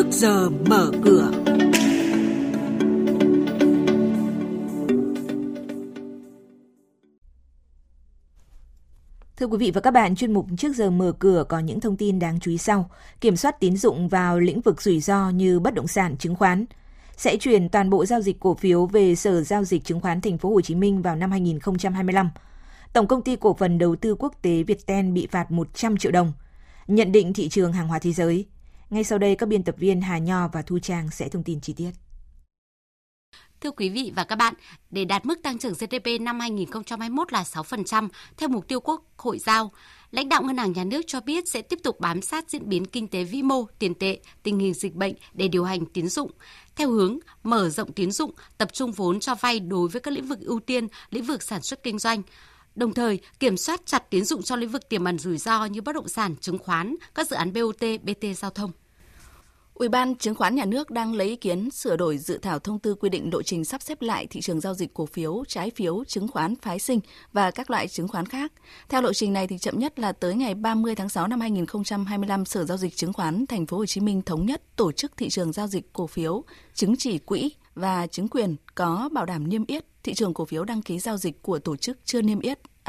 trước giờ mở cửa. Thưa quý vị và các bạn, chuyên mục trước giờ mở cửa có những thông tin đáng chú ý sau. Kiểm soát tín dụng vào lĩnh vực rủi ro như bất động sản, chứng khoán. Sẽ chuyển toàn bộ giao dịch cổ phiếu về Sở Giao dịch Chứng khoán Thành phố Hồ Chí Minh vào năm 2025. Tổng công ty cổ phần đầu tư quốc tế Viettel bị phạt 100 triệu đồng. Nhận định thị trường hàng hóa thế giới. Ngay sau đây các biên tập viên Hà Nho và Thu Trang sẽ thông tin chi tiết. Thưa quý vị và các bạn, để đạt mức tăng trưởng GDP năm 2021 là 6% theo mục tiêu Quốc hội giao, lãnh đạo Ngân hàng Nhà nước cho biết sẽ tiếp tục bám sát diễn biến kinh tế vĩ mô, tiền tệ, tình hình dịch bệnh để điều hành tín dụng, theo hướng mở rộng tín dụng, tập trung vốn cho vay đối với các lĩnh vực ưu tiên, lĩnh vực sản xuất kinh doanh, đồng thời kiểm soát chặt tín dụng cho lĩnh vực tiềm ẩn rủi ro như bất động sản, chứng khoán, các dự án BOT, BT giao thông. Ủy ban Chứng khoán Nhà nước đang lấy ý kiến sửa đổi dự thảo thông tư quy định lộ trình sắp xếp lại thị trường giao dịch cổ phiếu, trái phiếu, chứng khoán phái sinh và các loại chứng khoán khác. Theo lộ trình này thì chậm nhất là tới ngày 30 tháng 6 năm 2025, Sở giao dịch chứng khoán Thành phố Hồ Chí Minh thống nhất tổ chức thị trường giao dịch cổ phiếu, chứng chỉ quỹ và chứng quyền có bảo đảm niêm yết thị trường cổ phiếu đăng ký giao dịch của tổ chức chưa niêm yết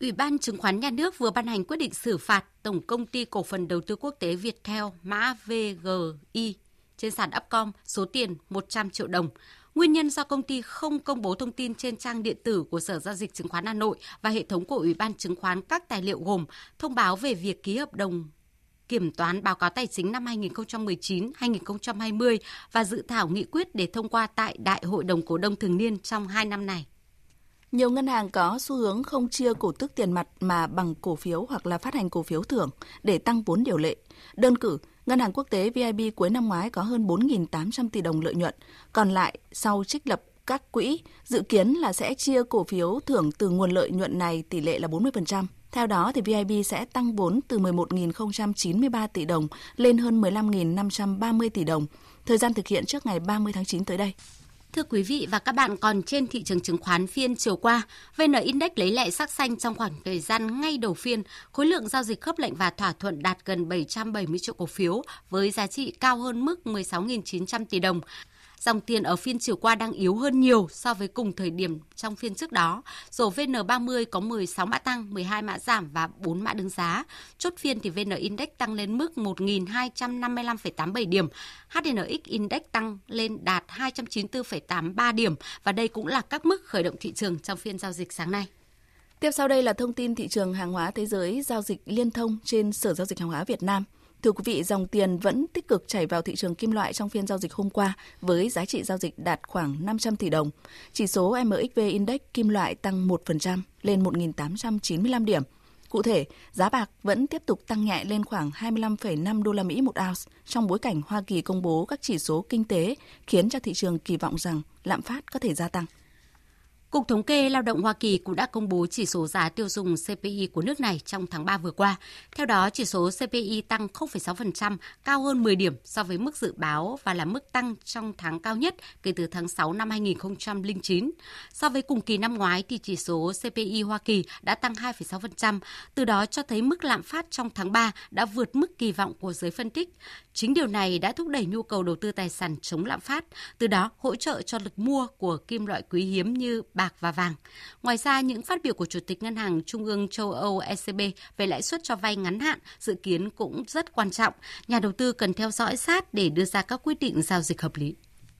Ủy ban Chứng khoán Nhà nước vừa ban hành quyết định xử phạt Tổng công ty cổ phần đầu tư quốc tế Viettel, mã VGI trên sàn Upcom số tiền 100 triệu đồng. Nguyên nhân do công ty không công bố thông tin trên trang điện tử của Sở Giao dịch Chứng khoán Hà Nội và hệ thống của Ủy ban Chứng khoán các tài liệu gồm thông báo về việc ký hợp đồng kiểm toán báo cáo tài chính năm 2019-2020 và dự thảo nghị quyết để thông qua tại Đại hội đồng cổ đông thường niên trong 2 năm này. Nhiều ngân hàng có xu hướng không chia cổ tức tiền mặt mà bằng cổ phiếu hoặc là phát hành cổ phiếu thưởng để tăng vốn điều lệ. Đơn cử, Ngân hàng quốc tế VIB cuối năm ngoái có hơn 4.800 tỷ đồng lợi nhuận, còn lại sau trích lập các quỹ dự kiến là sẽ chia cổ phiếu thưởng từ nguồn lợi nhuận này tỷ lệ là 40%. Theo đó thì VIB sẽ tăng vốn từ 11.093 tỷ đồng lên hơn 15.530 tỷ đồng. Thời gian thực hiện trước ngày 30 tháng 9 tới đây. Thưa quý vị và các bạn, còn trên thị trường chứng khoán phiên chiều qua, VN Index lấy lại sắc xanh trong khoảng thời gian ngay đầu phiên, khối lượng giao dịch khớp lệnh và thỏa thuận đạt gần 770 triệu cổ phiếu với giá trị cao hơn mức 16.900 tỷ đồng. Dòng tiền ở phiên chiều qua đang yếu hơn nhiều so với cùng thời điểm trong phiên trước đó. Rổ VN30 có 16 mã tăng, 12 mã giảm và 4 mã đứng giá. Chốt phiên thì VN Index tăng lên mức 1.255,87 điểm. HNX Index tăng lên đạt 294,83 điểm và đây cũng là các mức khởi động thị trường trong phiên giao dịch sáng nay. Tiếp sau đây là thông tin thị trường hàng hóa thế giới giao dịch liên thông trên Sở Giao dịch Hàng hóa Việt Nam. Thưa quý vị, dòng tiền vẫn tích cực chảy vào thị trường kim loại trong phiên giao dịch hôm qua với giá trị giao dịch đạt khoảng 500 tỷ đồng. Chỉ số MXV Index kim loại tăng 1% lên 1.895 điểm. Cụ thể, giá bạc vẫn tiếp tục tăng nhẹ lên khoảng 25,5 đô la Mỹ một ounce trong bối cảnh Hoa Kỳ công bố các chỉ số kinh tế khiến cho thị trường kỳ vọng rằng lạm phát có thể gia tăng. Cục Thống kê Lao động Hoa Kỳ cũng đã công bố chỉ số giá tiêu dùng CPI của nước này trong tháng 3 vừa qua. Theo đó, chỉ số CPI tăng 0,6%, cao hơn 10 điểm so với mức dự báo và là mức tăng trong tháng cao nhất kể từ tháng 6 năm 2009. So với cùng kỳ năm ngoái thì chỉ số CPI Hoa Kỳ đã tăng 2,6%, từ đó cho thấy mức lạm phát trong tháng 3 đã vượt mức kỳ vọng của giới phân tích. Chính điều này đã thúc đẩy nhu cầu đầu tư tài sản chống lạm phát, từ đó hỗ trợ cho lực mua của kim loại quý hiếm như bạc và vàng. Ngoài ra, những phát biểu của Chủ tịch Ngân hàng Trung ương châu Âu ECB về lãi suất cho vay ngắn hạn dự kiến cũng rất quan trọng. Nhà đầu tư cần theo dõi sát để đưa ra các quyết định giao dịch hợp lý.